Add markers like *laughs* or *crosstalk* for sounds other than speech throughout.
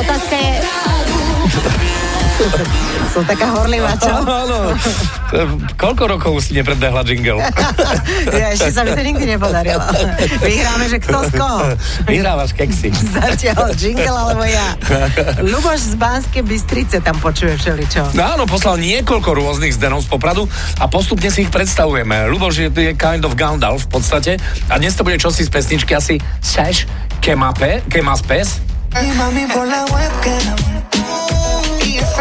otázka je... *laughs* Som taká horlivá, čo? Áno. Koľko rokov si nepredbehla jingle? *laughs* ja, ešte sa mi to nikdy nepodarilo. Vyhráme, že kto z koho? Vyhrávaš keksy. Zatiaľ jingle alebo ja. Luboš z Banskej Bystrice tam počuje všeličo. No áno, poslal niekoľko rôznych zdenov z Popradu a postupne si ich predstavujeme. Luboš je, je kind of Gandalf v podstate a dnes to bude čosi z pesničky asi Seš Kemape, Kemas Pes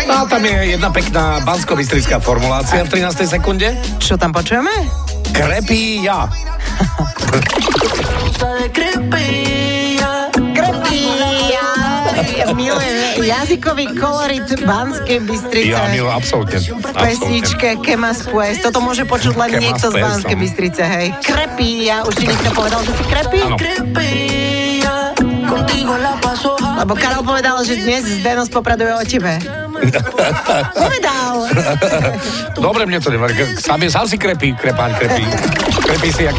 No a tam je jedna pekná bansko formulácia v 13. sekunde. Čo tam počujeme? Krepí ja. Milujem jazykový kolorit Banskej Bystrice. Ja milujem, absolútne. Pesničke Kemas Pues. Toto môže počuť len niekto z Banskej. Bystrice, hej. Krepí, ja už ti niekto povedal, že si krepí? Áno. Lebo Karol povedal, že dnes Zdeno spopraduje o tebe. *laughs* povedal. Dobre, mne to nevadí. Sám, sám si krepí, krepáň krepí. Krepí si jak...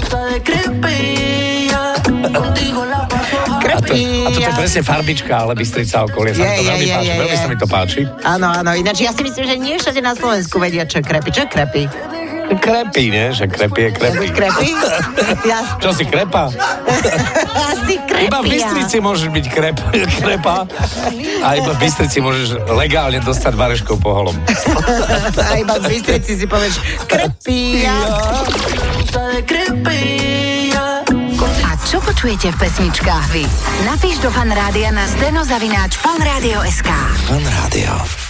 A to, a je presne farbička, ale Bystrica okolie. Sa je, to veľmi je, páči, je, veľmi sa mi to páči. Áno, áno, ináč ja si myslím, že nie všade na Slovensku vedia, čo je krepy. Čo je krepy? Krepí, nie? Že krepí je krepí. Krepí? Ja... Čo si krepa? Asi krepia. Iba v Bystrici môžeš byť krep, krepa a iba v Bystrici môžeš legálne dostať vareškou po holom. a iba v Bystrici si povieš krepia. A čo počujete v pesničkách vy? Napíš do fanrádia na steno zavináč fanradio.sk Fanrádio.